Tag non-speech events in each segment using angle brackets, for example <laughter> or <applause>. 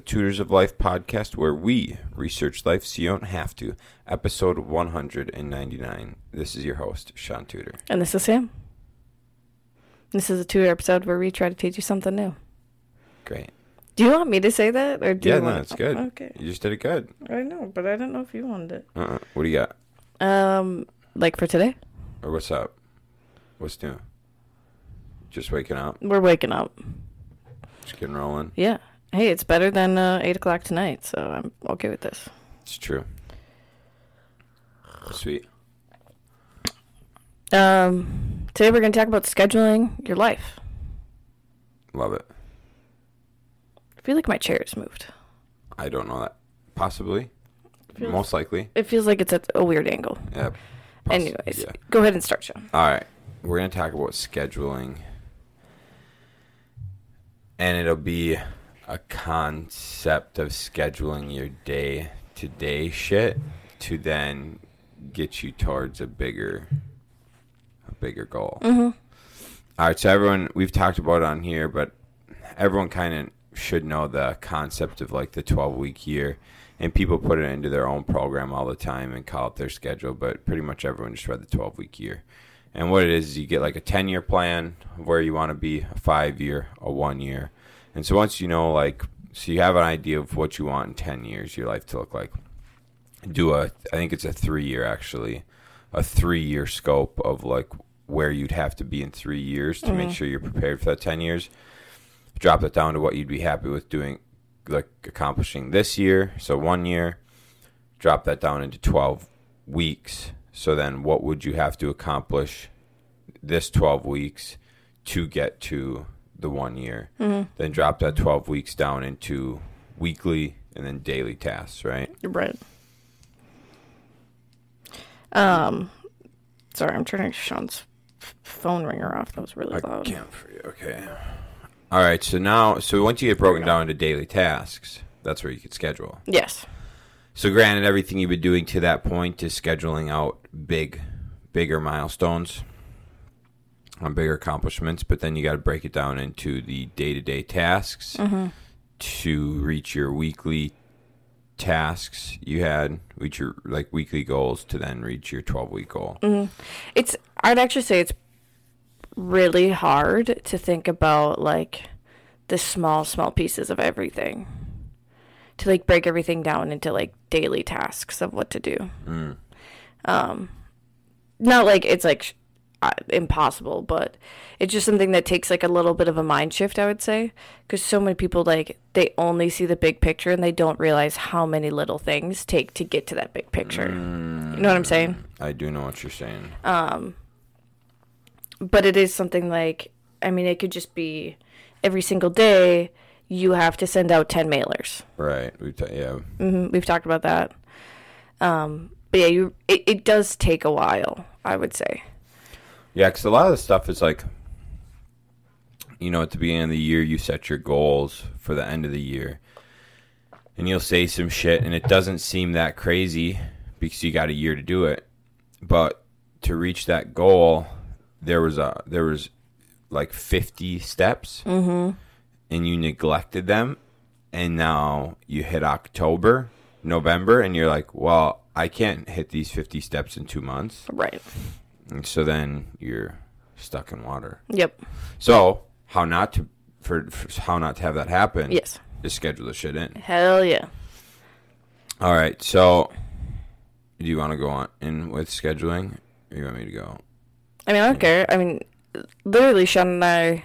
the Tutors of Life podcast, where we research life so you don't have to. Episode 199. This is your host, Shaun Tudor. And this is Sam. This is a two episode where we try to teach you something new. Great. Do you want me to say that, or do yeah, you no, want? it's good. Okay, You just did it good. I know, but I don't know if you wanted it. Uh-uh. What do you got? Um, like for today, Or what's up? What's new? Just waking up, we're waking up. just getting rolling. Yeah. Hey, it's better than uh, eight o'clock tonight, so I'm okay with this. It's true. Sweet. Um, today we're gonna talk about scheduling your life. Love it. I feel like my chair has moved. I don't know that. Possibly. Feels- Most likely. It feels like it's at a weird angle. Yeah. poss- Anyways, Yeah. go ahead and start, Shaun. All right. We're going to talk about scheduling. And it'll be a concept of scheduling your day to day shit to then get you towards a bigger a bigger goal. Mm-hmm. All right, so everyone we've talked about it on here, but everyone kind of should know the concept of like the 12 week year and people put it into their own program all the time and call it their schedule, but pretty much everyone just read the 12 week year. And what it is, is you get like a 10 year plan of where you want to be, a 5 year, a 1 year. And so once you know like so you have an idea of what you want in 10 years your life to look like. Do a I think it's a 3 year actually. A 3 year scope of like where you'd have to be in 3 years to make mm-hmm. sure you're prepared for that 10 years drop that down to what you'd be happy with doing like accomplishing this year so one year drop that down into 12 weeks so then what would you have to accomplish this 12 weeks to get to the one year then drop that 12 weeks down into weekly and then daily tasks right Right. Um, sorry, I'm turning Shaun's phone ringer off. That was really I loud. can't for you. Okay. All right. So now, so once you get broken down into daily tasks, that's where you could schedule. Yes. So, granted, everything you've been doing to that point is scheduling out big, bigger milestones on bigger accomplishments, but then you got to break it down into the day to day tasks mm-hmm. to reach your weekly tasks you had, reach your like weekly goals to then reach your 12 week goal. Mm-hmm. It's. I'd actually say it's really hard to think about like the small, small pieces of everything. To like break everything down into like daily tasks of what to do. Mm. Um, not like it's like impossible, but it's just something that takes like a little bit of a mind shift, I would say, because so many people like they only see the big picture and they don't realize how many little things take to get to that big picture. You know what I'm saying? I do know what you're saying. Um, but it is something like I mean, it could just be every single day you have to send out ten mailers. right. We ta- yeah. hmm We've talked about that. Um, but yeah, you it, it does take a while. I would say. Yeah, because a lot of the stuff is like, you know, at the beginning of the year, you set your goals for the end of the year, and you'll say some shit, and it doesn't seem that crazy because you got a year to do it. But to reach that goal, there was a there was like fifty steps, mm-hmm. and you neglected them, and now you hit October, November, and you're like, well, I can't hit these fifty steps in two months. Right. And so then you're stuck in water. Yep. So how not to for, for how not to have that happen? Yes. Is schedule the shit in. Hell yeah. All right. So do you want to go on in with scheduling? Or you want me to go? I mean, I don't care. I mean, literally, Sean and I.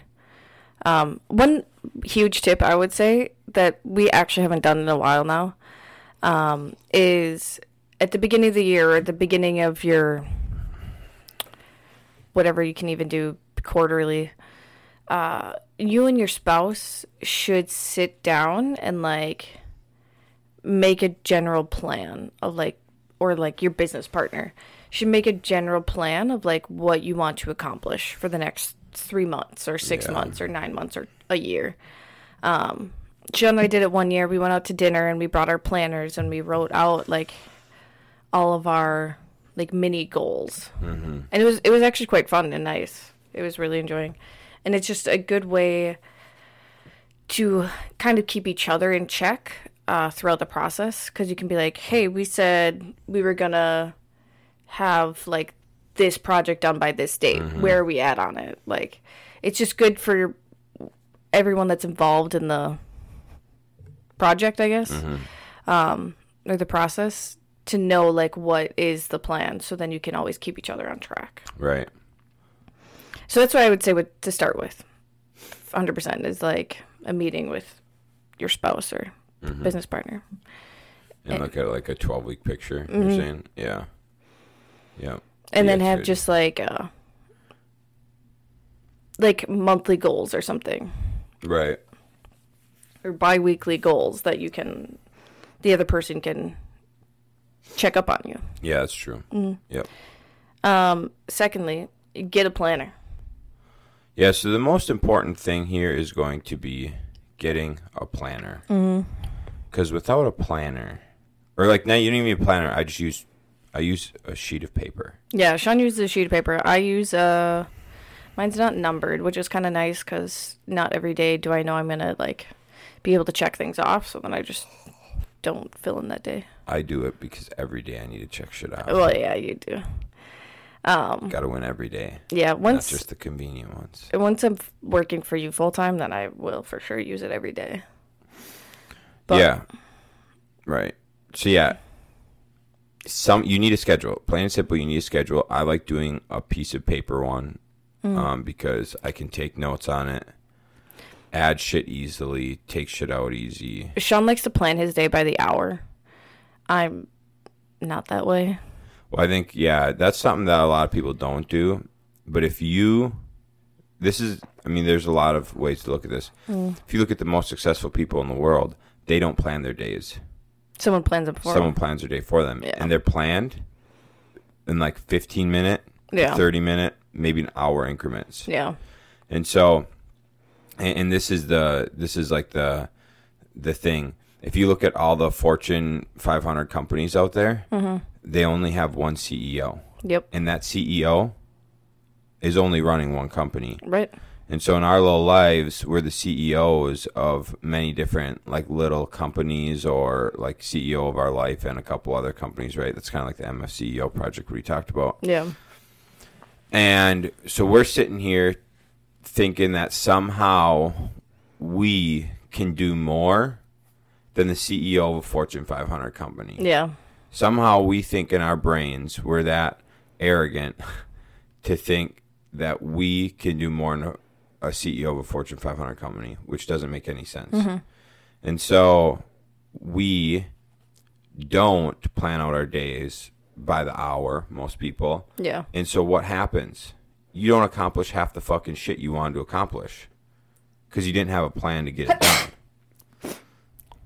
Um, one huge tip I would say that we actually haven't done in a while now um, is at the beginning of the year or at the beginning of your whatever you can even do quarterly. Uh, you and your spouse should sit down and like make a general plan of like or like your business partner should make a general plan of like what you want to accomplish for the next three months or six Yeah. months or nine months or a year. Um, Jill and I did it one year. We went out to dinner and we brought our planners and we wrote out like all of our like mini goals, mm-hmm. and it was it was actually quite fun and nice. It was really enjoying, and it's just a good way to kind of keep each other in check uh, throughout the process because you can be like, hey, we said we were gonna have like this project done by this date. Where are we at on it? Like, it's just good for everyone that's involved in the project, I guess, um, or the process to know like what is the plan, so then you can always keep each other on track. Right. So that's what I would say with to start with. 100% is like a meeting with your spouse or business partner. And look at like a 12 week picture. You're saying, yeah, yeah, Mm-hmm. And Yeah, then have good. just like uh like monthly goals or something right. or bi-weekly goals that you can the other person can check up on you. Yeah, that's true. Mm-hmm. Yep. Um secondly, get a planner. Yeah, so the most important thing here is going to be getting a planner. Because without a planner, or like now you don't even need a planner. I just use, I use a sheet of paper. Yeah, Shaun uses a sheet of paper. I use uh mine's not numbered, which is kind of nice cuz not every day do I know I'm going to like be able to check things off, so then I just don't fill in that day. I do it because every day I need to check shit out. Well, yeah, you do. Got to win every day, Yeah, not once just the convenient ones. once I'm working for you full time, then I will for sure use it every day. But- yeah. Right. So yeah. Some you need a schedule. Plain and simple, you need a schedule. I like doing a piece of paper one, Mm. um, because I can take notes on it, add shit easily, take shit out easy. Shaun likes to plan his day by the hour. I'm not that way. Well, I think yeah, that's something that a lot of people don't do. But if you, this is, I mean, there's a lot of ways to look at this. Mm. If you look at the most successful people in the world, they don't plan their days. Someone plans it for Someone him. plans their day for them, Yeah. and they're planned in like 15 minute, Yeah. 30 minute, maybe an hour increments. Yeah. And so, and, and this is the this is like the the thing. If you look at all the Fortune 500 companies out there, Mm-hmm. they only have one CEO, Yep. and that CEO is only running one company. Right. And so in our little lives, we're the CEOs of many different like little companies or like CEO of our life and a couple other companies, right? That's kind of like the MFCEO project we talked about. Yeah. And so we're sitting here thinking that somehow we can do more than the CEO of a Fortune 500 company. Yeah. Somehow we think in our brains we're that arrogant to think that we can do more than a, CEO of a Fortune 500 company, which doesn't make any sense. Mm-hmm. And so we don't plan out our days by the hour, most people. Yeah. And so what happens? You don't accomplish half the fucking shit you wanted to accomplish because you didn't have a plan to get it <laughs> done.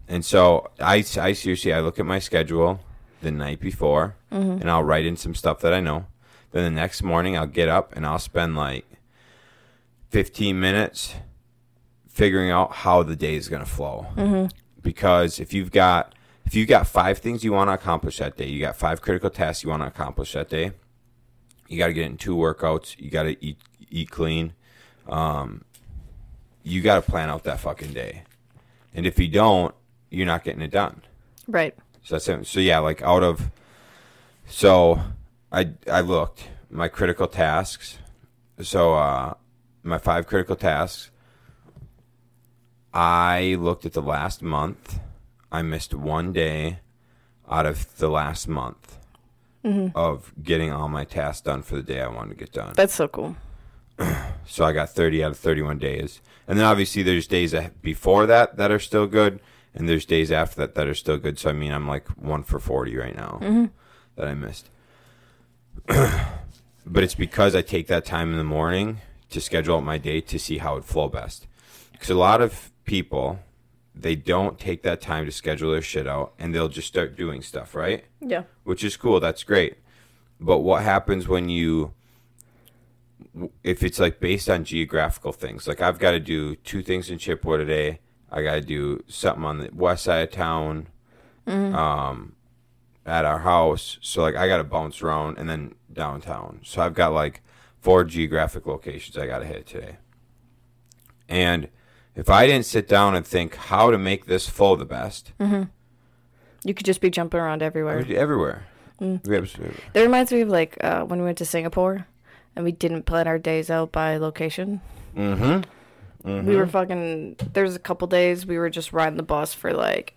And so I, I seriously, I look at my schedule the night before and I'll write in some stuff that I know. Then the next morning I'll get up and I'll spend like 15 minutes figuring out how the day is going to flow. Because if you've got if you've got five things you want to accomplish that day, you got five critical tasks you want to accomplish that day. You got to get in two workouts. You got to eat eat clean. Um, you got to plan out that fucking day. And if you don't, you're not getting it done. Right. So that's it. So yeah, like out of so I I looked my critical tasks. So uh my five critical tasks. I looked at the last month. I missed one day out of the last month of getting all my tasks done for the day I wanted to get done. That's so cool. <clears throat> So I got 30 out of 31 days. And then obviously there's days before that that are still good, and there's days after that that are still good. So I mean, I'm like one for 40 right now mm-hmm. that I missed. <clears throat> but it's because I take that time in the morning to schedule out my day to see how it flow best. Because a lot of people, they don't take that time to schedule their shit out, and they'll just start doing stuff, right? Yeah. which is cool. That's great. But what happens when you, if it's like based on geographical things? Like I've got to do two things in Chippewa today. I got to do something on the west side of town, um, at our house. So like I got to bounce around and then downtown. So I've got like four geographic locations I got to hit today. And If I didn't sit down and think how to make this flow the best, You could just be jumping around everywhere. everywhere. Mm. That reminds me of like uh, when we went to Singapore and we didn't plan our days out by location. Mhm. We were fucking. There's a couple days we were just riding the bus for like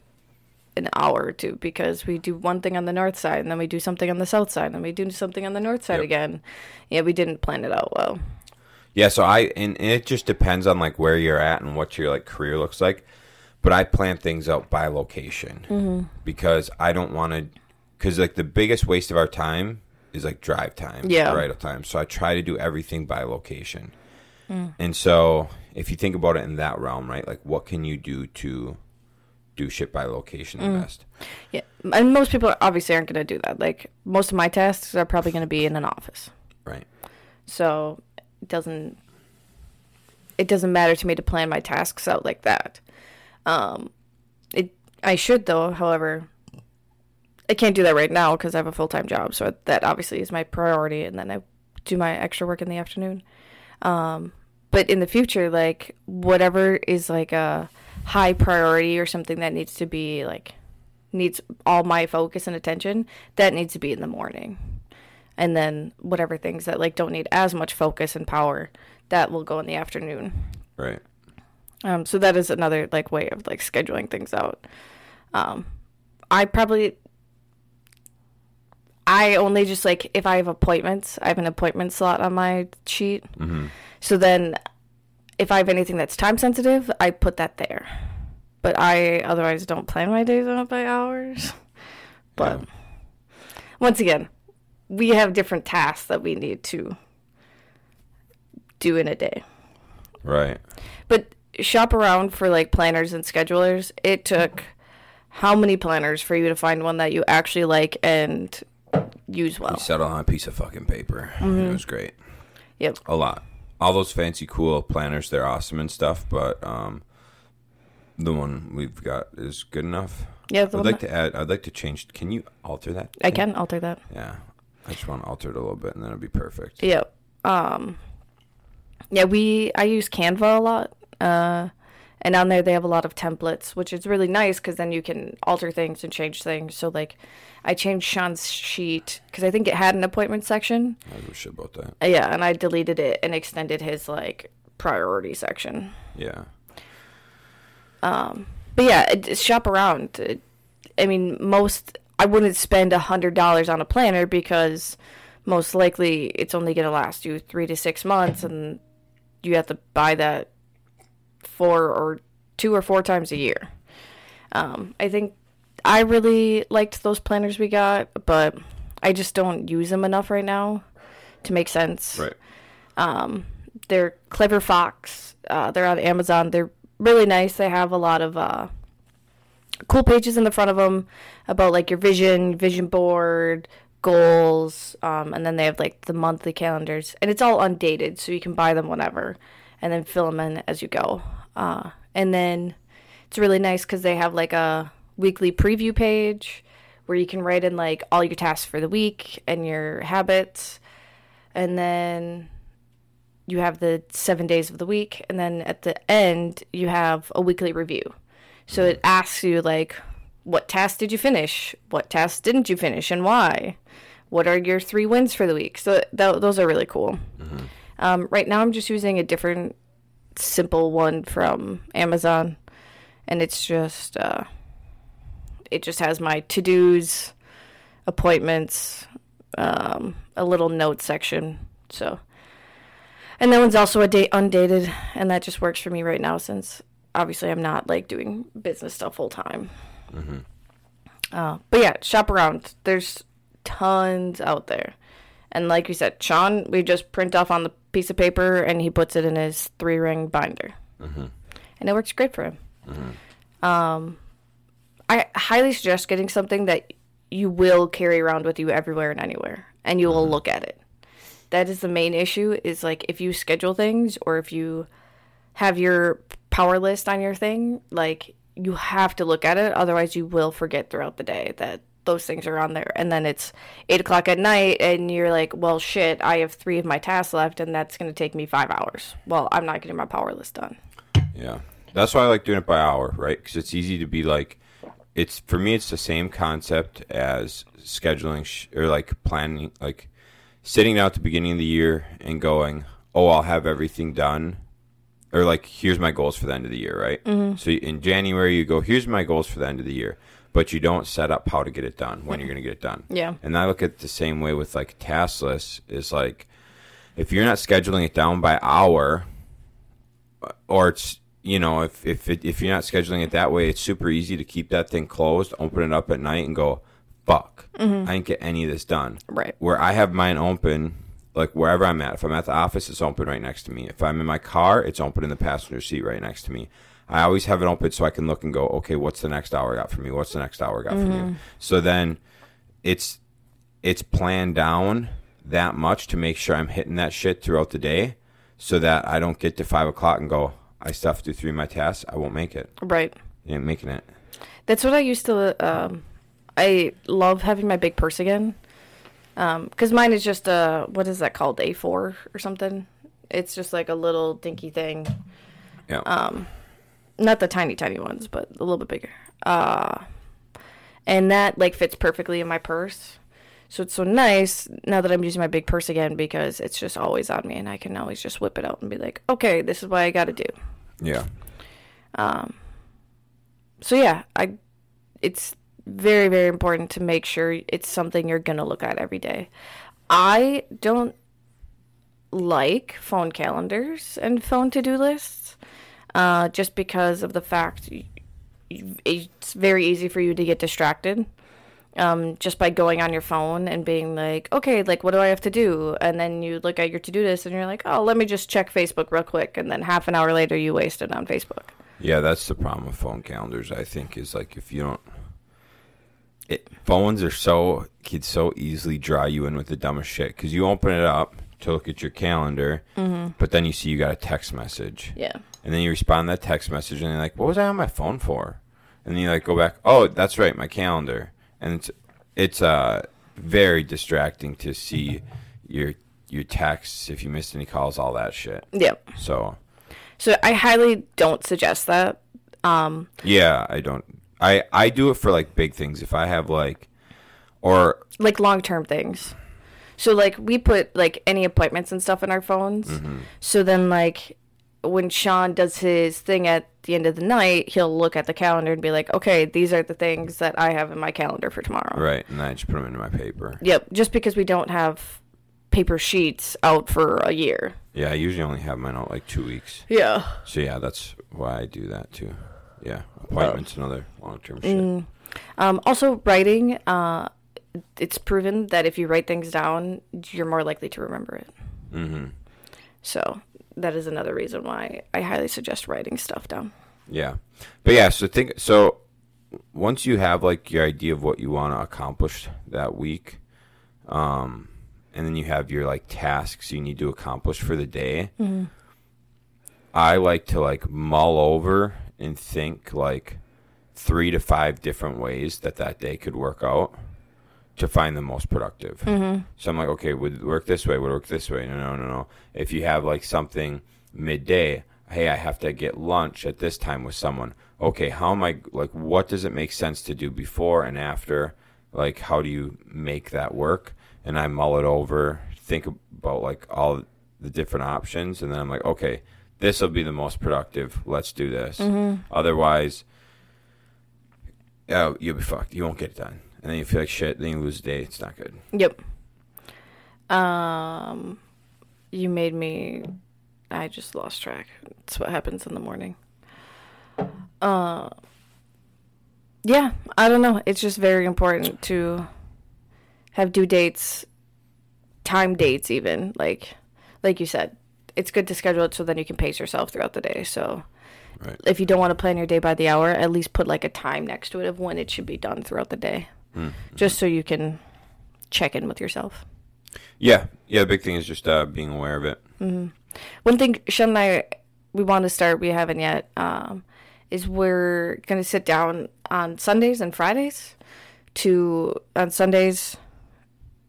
an hour or two because we do one thing on the north side and then we do something on the south side and then we do something on the north side Yep. again. Yeah, we didn't plan it out well. Yeah, so I and, and it just depends on like where you're at and what your like career looks like. But I plan things out by location because I don't want to. Because like the biggest waste of our time is like drive time, Yeah. or idle time. So I try to do everything by location. And so if you think about it in that realm, right? Like what can you do to do shit by location the best? Yeah, and most people obviously aren't going to do that. Like most of my tasks are probably going to be in an office, Right. so it doesn't it doesn't matter to me to plan my tasks out like that. Um, it I should though. However, I can't do that right now because I have a full time job. So that obviously is my priority, and then I do my extra work in the afternoon. Um, but in the future, like whatever is like a high priority or something that needs to be like needs all my focus and attention, that needs to be in the morning. And then whatever things that like don't need as much focus and power, that will go in the afternoon. Right. Um, so that is another like way of like scheduling things out. Um, I probably I only just like if I have appointments, I have an appointment slot on my sheet. Mm-hmm. So then if I have anything that's time sensitive, I put that there. But I otherwise don't plan my days out by hours. But Yeah. once again, we have different tasks that we need to do in a day. Right. But shop around for like planners and schedulers. It took how many planners for you to find one that you actually like and use well? We settled on a piece of fucking paper. It mm-hmm. was great. Yep. A lot. All those fancy, cool planners, they're awesome and stuff, but um, the one we've got is good enough. Yeah, the I'd like that- to add, I'd like to change. Can you alter that? I can alter that. Yeah. I just want to alter it a little bit and then it'll be perfect. Yep. Um yeah, we I use Canva a lot. Uh and on there they have a lot of templates, which is really nice cuz then you can alter things and change things. So like I changed Shaun's sheet cuz I think it had an appointment section. I a shit about that. Yeah, and I deleted it and extended his like priority section. Yeah. Um, but yeah, it, shop around. It- I mean, most I wouldn't spend a hundred dollars on a planner because most likely it's only going to last you three to six months, and you have to buy that four or two or four times a year. Um, I think I really liked those planners we got, but I just don't use them enough right now to make sense. Right. They're Clever Fox. Uh, they're on Amazon. They're really nice. They have a lot of uh, cool pages in the front of them about like your vision, vision board, goals, um, and then they have like the monthly calendars, and it's all undated, so you can buy them whenever, and then fill them in as you go. Uh, and then it's really nice because they have like a weekly preview page where you can write in like all your tasks for the week and your habits, and then you have the seven days of the week, and then at the end you have a weekly review. So it asks you like, what tasks did you finish? What tasks didn't you finish, and why? What are your three wins for the week? So th- those are really cool. Um, right now, I'm just using a different simple one from Amazon, and it's just uh, it just has my to dos, appointments, um, a little note section. So, and that one's also a date undated, and that just works for me right now since obviously I'm not like doing business stuff full time. Uh, but yeah, shop around. There's tons out there, and like you said, Shaun, we just print off on the piece of paper, and he puts it in his three ring binder, mm-hmm. and it works great for him. Mm-hmm. Um, I highly suggest getting something that you will carry around with you everywhere and anywhere, and you will mm-hmm. look at it. That is the main issue. Is like if you schedule things or if you have your power list on your thing, like you have to look at it. Otherwise, you will forget throughout the day that those things are on there. And then it's eight o'clock at night, and you're like, well, shit, I have three of my tasks left, and that's going to take me five hours. Well, I'm not getting my power list done. Yeah. That's why I like doing it by hour, right? Because it's easy to be like, it's for me. It's the same concept as scheduling sh- or like planning, like sitting down at the beginning of the year and going, "Oh, I'll have everything done," or like, "Here's my goals for the end of the year," right? Mm-hmm. So in January, you go, "Here's my goals for the end of the year," but you don't set up how to get it done when you're going to get it done. Yeah. And I look at it the same way with like task lists. Is like, if you're not scheduling it down by hour, uh, or it's you know if if it, if you're not scheduling it that way, it's super easy to keep that thing closed, open it up at night, and go, "Fuck, mm-hmm. I didn't get any of this done." Right. Where I have mine open, like wherever I'm at. If I'm at the office, it's open right next to me. If I'm in my car, it's open in the passenger seat right next to me. I always have it open so I can look and go, okay, what's the next hour got for me? What's the next hour got for you? Mm-hmm. So then, it's it's planned down that much to make sure I'm hitting that shit throughout the day, so that I don't get to five o'clock and go, I still have to do three of my tasks. I won't make it. Right. You ain't making it. That's what I used to. Um, I love having my big purse again. Um, because mine is just a what is that called A4 or something. It's just like a little dinky thing. Yeah. Um, Not the tiny tiny ones, but a little bit bigger. Uh, and that like fits perfectly in my purse. So it's so nice now that I'm using my big purse again because it's just always on me and I can always just whip it out and be like, okay, this is what I got to do. yeah. Um. So yeah, I it's very very important to make sure it's something you're going to look at every day. I don't like phone calendars and phone to-do lists uh, just because of the fact it's very easy for you to get distracted um, just by going on your phone and being like, okay, like what do I have to do? And then you look at your to-do list and you're like, oh, let me just check Facebook real quick, and then half an hour later you wasted on Facebook. Yeah, that's the problem with phone calendars. I think is like if you don't, it phones are so could so easily draw you in with the dumbest shit because you open it up to look at your calendar, but then you see you got a text message, Yeah. And then you respond to that text message, and you're like, "What was I on my phone for?" And then you like go back, "Oh, that's right, my calendar," and it's it's uh very distracting to see your your texts if you missed any calls, all that shit. Yep. So So I highly don't suggest that. Um Yeah, I don't. I I do it for like big things. If I have like, or Like long term things. So like we put like any appointments and stuff in our phones. So then like when Shaun does his thing at the end of the night, he'll look at the calendar and be like, "Okay, these are the things that I have in my calendar for tomorrow." right, and I just put them into my paper. Yep, just because we don't have paper sheets out for a year. Yeah, I usually only have mine out like two weeks. Yeah. So yeah, that's why I do that too. Yeah, appointments and other long term shit. Um, also, writing. Uh, it's proven that if you write things down, you're more likely to remember it. Mm-hmm. So that is another reason why I highly suggest writing stuff down. Yeah, but yeah. So think so. Once you have like your idea of what you want to accomplish that week, um, and then you have your like tasks you need to accomplish for the day. I like to like mull over and think like three to five different ways that that day could work out to find the most productive. Mm-hmm. So I'm like, okay, would it work this way? Would it work this way? No, no, no, no. If you have like something midday, hey, I have to get lunch at this time with someone. Okay, how am I like? What does it make sense to do before and after? Like, how do you make that work? And I mull it over, think about like all the different options, and then I'm like, okay, this will be the most productive. Let's do this. Mm-hmm. Otherwise, oh, you'll be fucked. You won't get it done. And then you feel like shit. Then you lose a day. It's not good. Yep. Um, you made me. I just lost track. It's what happens in the morning. Uh, yeah, I don't know. It's just very important to have due dates, time dates, even like, like you said. It's good to schedule it so then you can pace yourself throughout the day. So, Right. if you don't want to plan your day by the hour, at least put like a time next to it of when it should be done throughout the day, just so you can check in with yourself. Yeah. Yeah. The big thing is just uh, being aware of it. One thing Shaun and I we want to start, we haven't yet, um, is we're gonna sit down on Sundays and Fridays to on Sundays.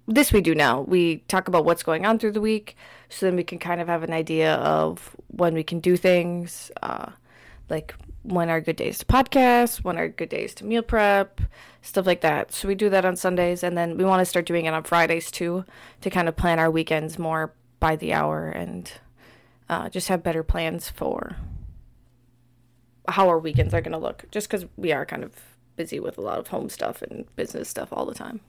This we do now. We talk about what's going on through the week, so then we can kind of have an idea of when we can do things. Uh, like when are good days to podcast, when are good days to meal prep, stuff like that. So we do that on Sundays, and then we want to start doing it on Fridays too, to kind of plan our weekends more by the hour and uh, just have better plans for how our weekends are going to look. Just because we are kind of busy with a lot of home stuff and business stuff all the time.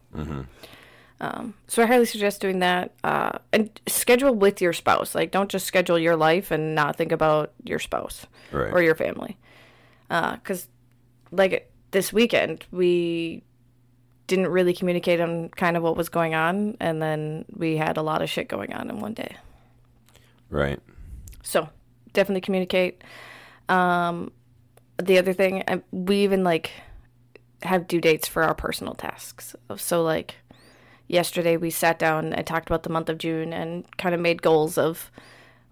Um, so I highly suggest doing that uh, and schedule with your spouse. Like, don't just schedule your life and not think about your spouse Right. or your family. Because, like this weekend, we didn't really communicate on kind of what was going on, and then we had a lot of shit going on in one day. Right. So definitely communicate. Um, the other thing, we even like have due dates for our personal tasks. So like yesterday, we sat down and talked about the month of June and kind of made goals of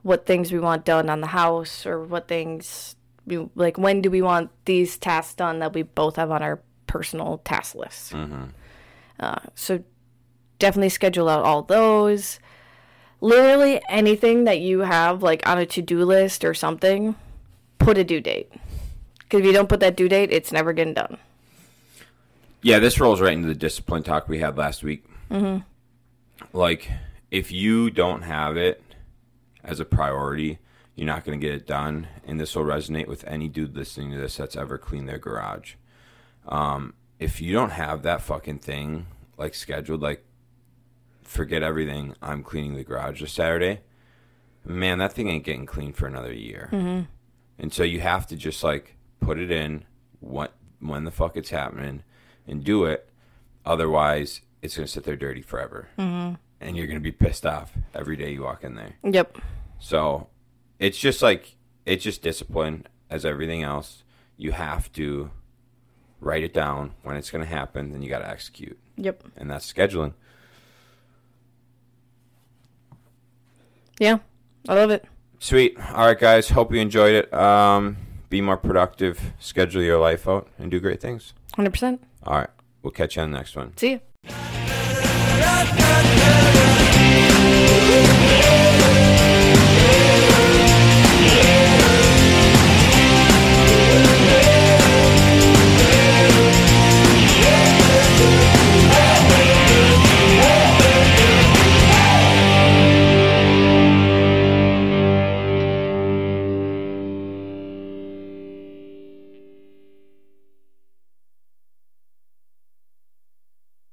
what things we want done on the house or what things we, like when do we want these tasks done that we both have on our personal task list. Uh, so definitely schedule out all those literally anything that you have like on a to-do list or something put a due date because if you don't put that due date it's never getting done Yeah, this rolls right into the discipline talk we had last week. Mm-hmm. Like, if you don't have it as a priority, you're not going to get it done. And this will resonate with any dude listening to this that's ever cleaned their garage. Um, if you don't have that fucking thing like scheduled, like forget everything. I'm cleaning the garage this Saturday. Man, that thing ain't getting clean for another year. Mm-hmm. And so you have to just like put it in what when the fuck it's happening and do it. Otherwise, it's gonna sit there dirty forever, mm-hmm. and you're gonna be pissed off every day you walk in there. yep So it's just like it's just discipline as everything else. You have to write it down when it's gonna happen, then you got to execute, yep and that's scheduling. yeah i love it Sweet. All right, guys. Hope you enjoyed it. Um, be more productive. Schedule your life out and do great things. 100% All right. We'll catch you on the next one. see you Rock, rock, rock.